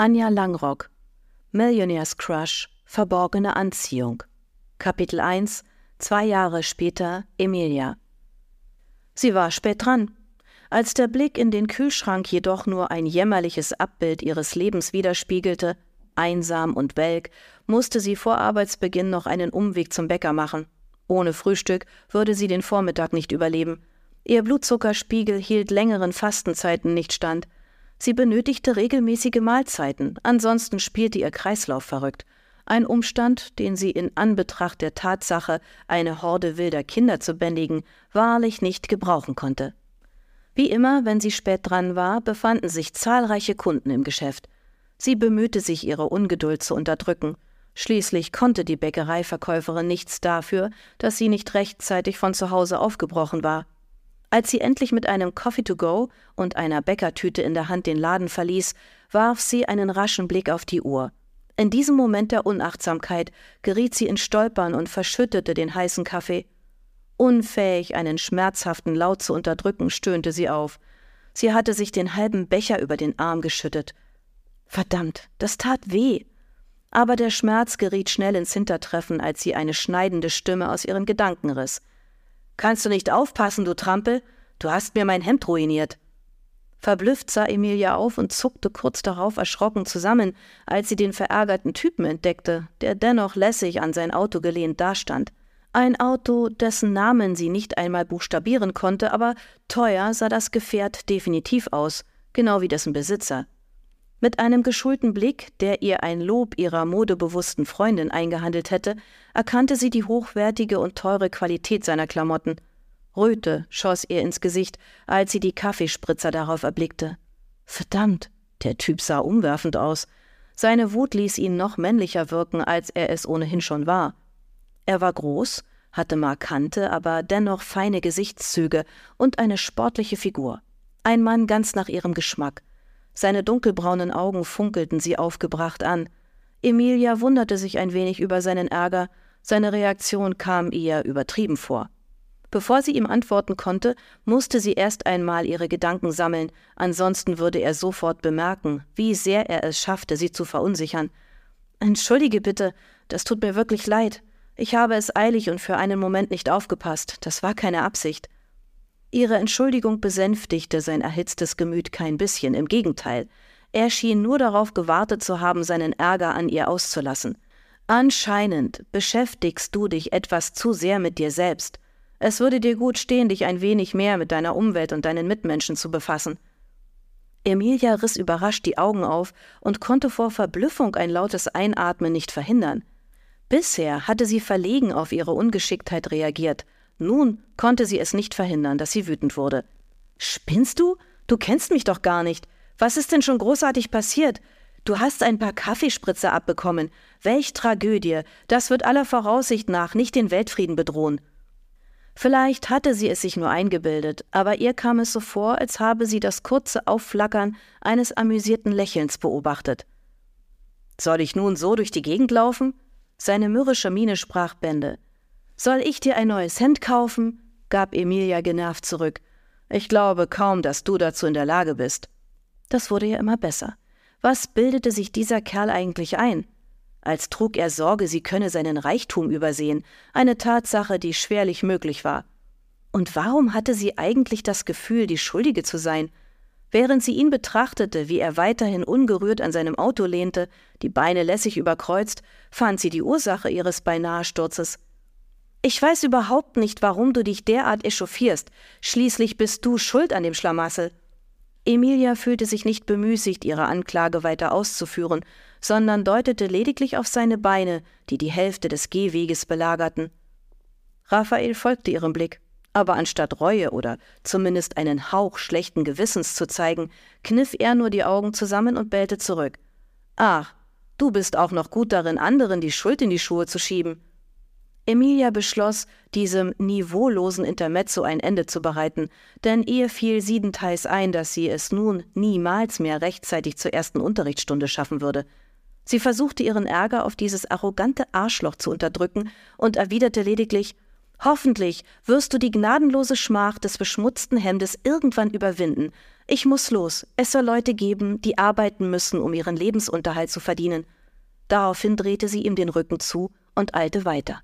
Anja Langrock Millionaires Crush Verborgene Anziehung Kapitel 1 Zwei Jahre später Emilia Sie war spät dran. Als der Blick in den Kühlschrank jedoch nur ein jämmerliches Abbild ihres Lebens widerspiegelte, einsam und welk, musste sie vor Arbeitsbeginn noch einen Umweg zum Bäcker machen. Ohne Frühstück würde sie den Vormittag nicht überleben. Ihr Blutzuckerspiegel hielt längeren Fastenzeiten nicht stand. Sie benötigte regelmäßige Mahlzeiten, ansonsten spielte ihr Kreislauf verrückt. Ein Umstand, den sie in Anbetracht der Tatsache, eine Horde wilder Kinder zu bändigen, wahrlich nicht gebrauchen konnte. Wie immer, wenn sie spät dran war, befanden sich zahlreiche Kunden im Geschäft. Sie bemühte sich, ihre Ungeduld zu unterdrücken. Schließlich konnte die Bäckereiverkäuferin nichts dafür, dass sie nicht rechtzeitig von zu Hause aufgebrochen war. Als sie endlich mit einem Coffee to go und einer Bäckertüte in der Hand den Laden verließ, warf sie einen raschen Blick auf die Uhr. In diesem Moment der Unachtsamkeit geriet sie in Stolpern und verschüttete den heißen Kaffee. Unfähig, einen schmerzhaften Laut zu unterdrücken, stöhnte sie auf. Sie hatte sich den halben Becher über den Arm geschüttet. Verdammt, das tat weh. Aber der Schmerz geriet schnell ins Hintertreffen, als sie eine schneidende Stimme aus ihren Gedanken riss. Kannst du nicht aufpassen, du Trampel? Du hast mir mein Hemd ruiniert. Verblüfft sah Emilia auf und zuckte kurz darauf erschrocken zusammen, als sie den verärgerten Typen entdeckte, der dennoch lässig an sein Auto gelehnt dastand. Ein Auto, dessen Namen sie nicht einmal buchstabieren konnte, aber teuer sah das Gefährt definitiv aus, genau wie dessen Besitzer. Mit einem geschulten Blick, der ihr ein Lob ihrer modebewussten Freundin eingehandelt hätte, erkannte sie die hochwertige und teure Qualität seiner Klamotten. Röte schoss ihr ins Gesicht, als sie die Kaffeespritzer darauf erblickte. Verdammt, der Typ sah umwerfend aus. Seine Wut ließ ihn noch männlicher wirken, als er es ohnehin schon war. Er war groß, hatte markante, aber dennoch feine Gesichtszüge und eine sportliche Figur. Ein Mann ganz nach ihrem Geschmack. Seine dunkelbraunen Augen funkelten sie aufgebracht an. Emilia wunderte sich ein wenig über seinen Ärger, seine Reaktion kam ihr übertrieben vor. Bevor sie ihm antworten konnte, musste sie erst einmal ihre Gedanken sammeln, ansonsten würde er sofort bemerken, wie sehr er es schaffte, sie zu verunsichern. Entschuldige bitte, das tut mir wirklich leid. Ich habe es eilig und für einen Moment nicht aufgepasst, das war keine Absicht. Ihre Entschuldigung besänftigte sein erhitztes Gemüt kein bisschen, im Gegenteil. Er schien nur darauf gewartet zu haben, seinen Ärger an ihr auszulassen. Anscheinend beschäftigst du dich etwas zu sehr mit dir selbst. Es würde dir gut stehen, dich ein wenig mehr mit deiner Umwelt und deinen Mitmenschen zu befassen. Emilia riss überrascht die Augen auf und konnte vor Verblüffung ein lautes Einatmen nicht verhindern. Bisher hatte sie verlegen auf ihre Ungeschicktheit reagiert, nun konnte sie es nicht verhindern, dass sie wütend wurde. Spinnst du? Du kennst mich doch gar nicht. Was ist denn schon großartig passiert? Du hast ein paar Kaffeespritze abbekommen. Welch Tragödie. Das wird aller Voraussicht nach nicht den Weltfrieden bedrohen. Vielleicht hatte sie es sich nur eingebildet, aber ihr kam es so vor, als habe sie das kurze Aufflackern eines amüsierten Lächelns beobachtet. Soll ich nun so durch die Gegend laufen? Seine mürrische Miene sprach Bände. Soll ich dir ein neues Hemd kaufen? gab Emilia genervt zurück. Ich glaube kaum, dass du dazu in der Lage bist. Das wurde ja immer besser. Was bildete sich dieser Kerl eigentlich ein? Als trug er Sorge, sie könne seinen Reichtum übersehen, eine Tatsache, die schwerlich möglich war. Und warum hatte sie eigentlich das Gefühl, die Schuldige zu sein? Während sie ihn betrachtete, wie er weiterhin ungerührt an seinem Auto lehnte, die Beine lässig überkreuzt, fand sie die Ursache ihres beinahe Sturzes. Ich weiß überhaupt nicht, warum du dich derart echauffierst. Schließlich bist du schuld an dem Schlamassel. Emilia fühlte sich nicht bemüßigt, ihre Anklage weiter auszuführen, sondern deutete lediglich auf seine Beine, die die Hälfte des Gehweges belagerten. Raphael folgte ihrem Blick, aber anstatt Reue oder zumindest einen Hauch schlechten Gewissens zu zeigen, kniff er nur die Augen zusammen und bellte zurück. Ach, du bist auch noch gut darin, anderen die Schuld in die Schuhe zu schieben. Emilia beschloss, diesem niveaulosen Intermezzo ein Ende zu bereiten, denn ihr fiel siedenteils ein, dass sie es nun niemals mehr rechtzeitig zur ersten Unterrichtsstunde schaffen würde. Sie versuchte ihren Ärger auf dieses arrogante Arschloch zu unterdrücken und erwiderte lediglich Hoffentlich wirst du die gnadenlose Schmach des beschmutzten Hemdes irgendwann überwinden. Ich muss los. Es soll Leute geben, die arbeiten müssen, um ihren Lebensunterhalt zu verdienen. Daraufhin drehte sie ihm den Rücken zu und eilte weiter.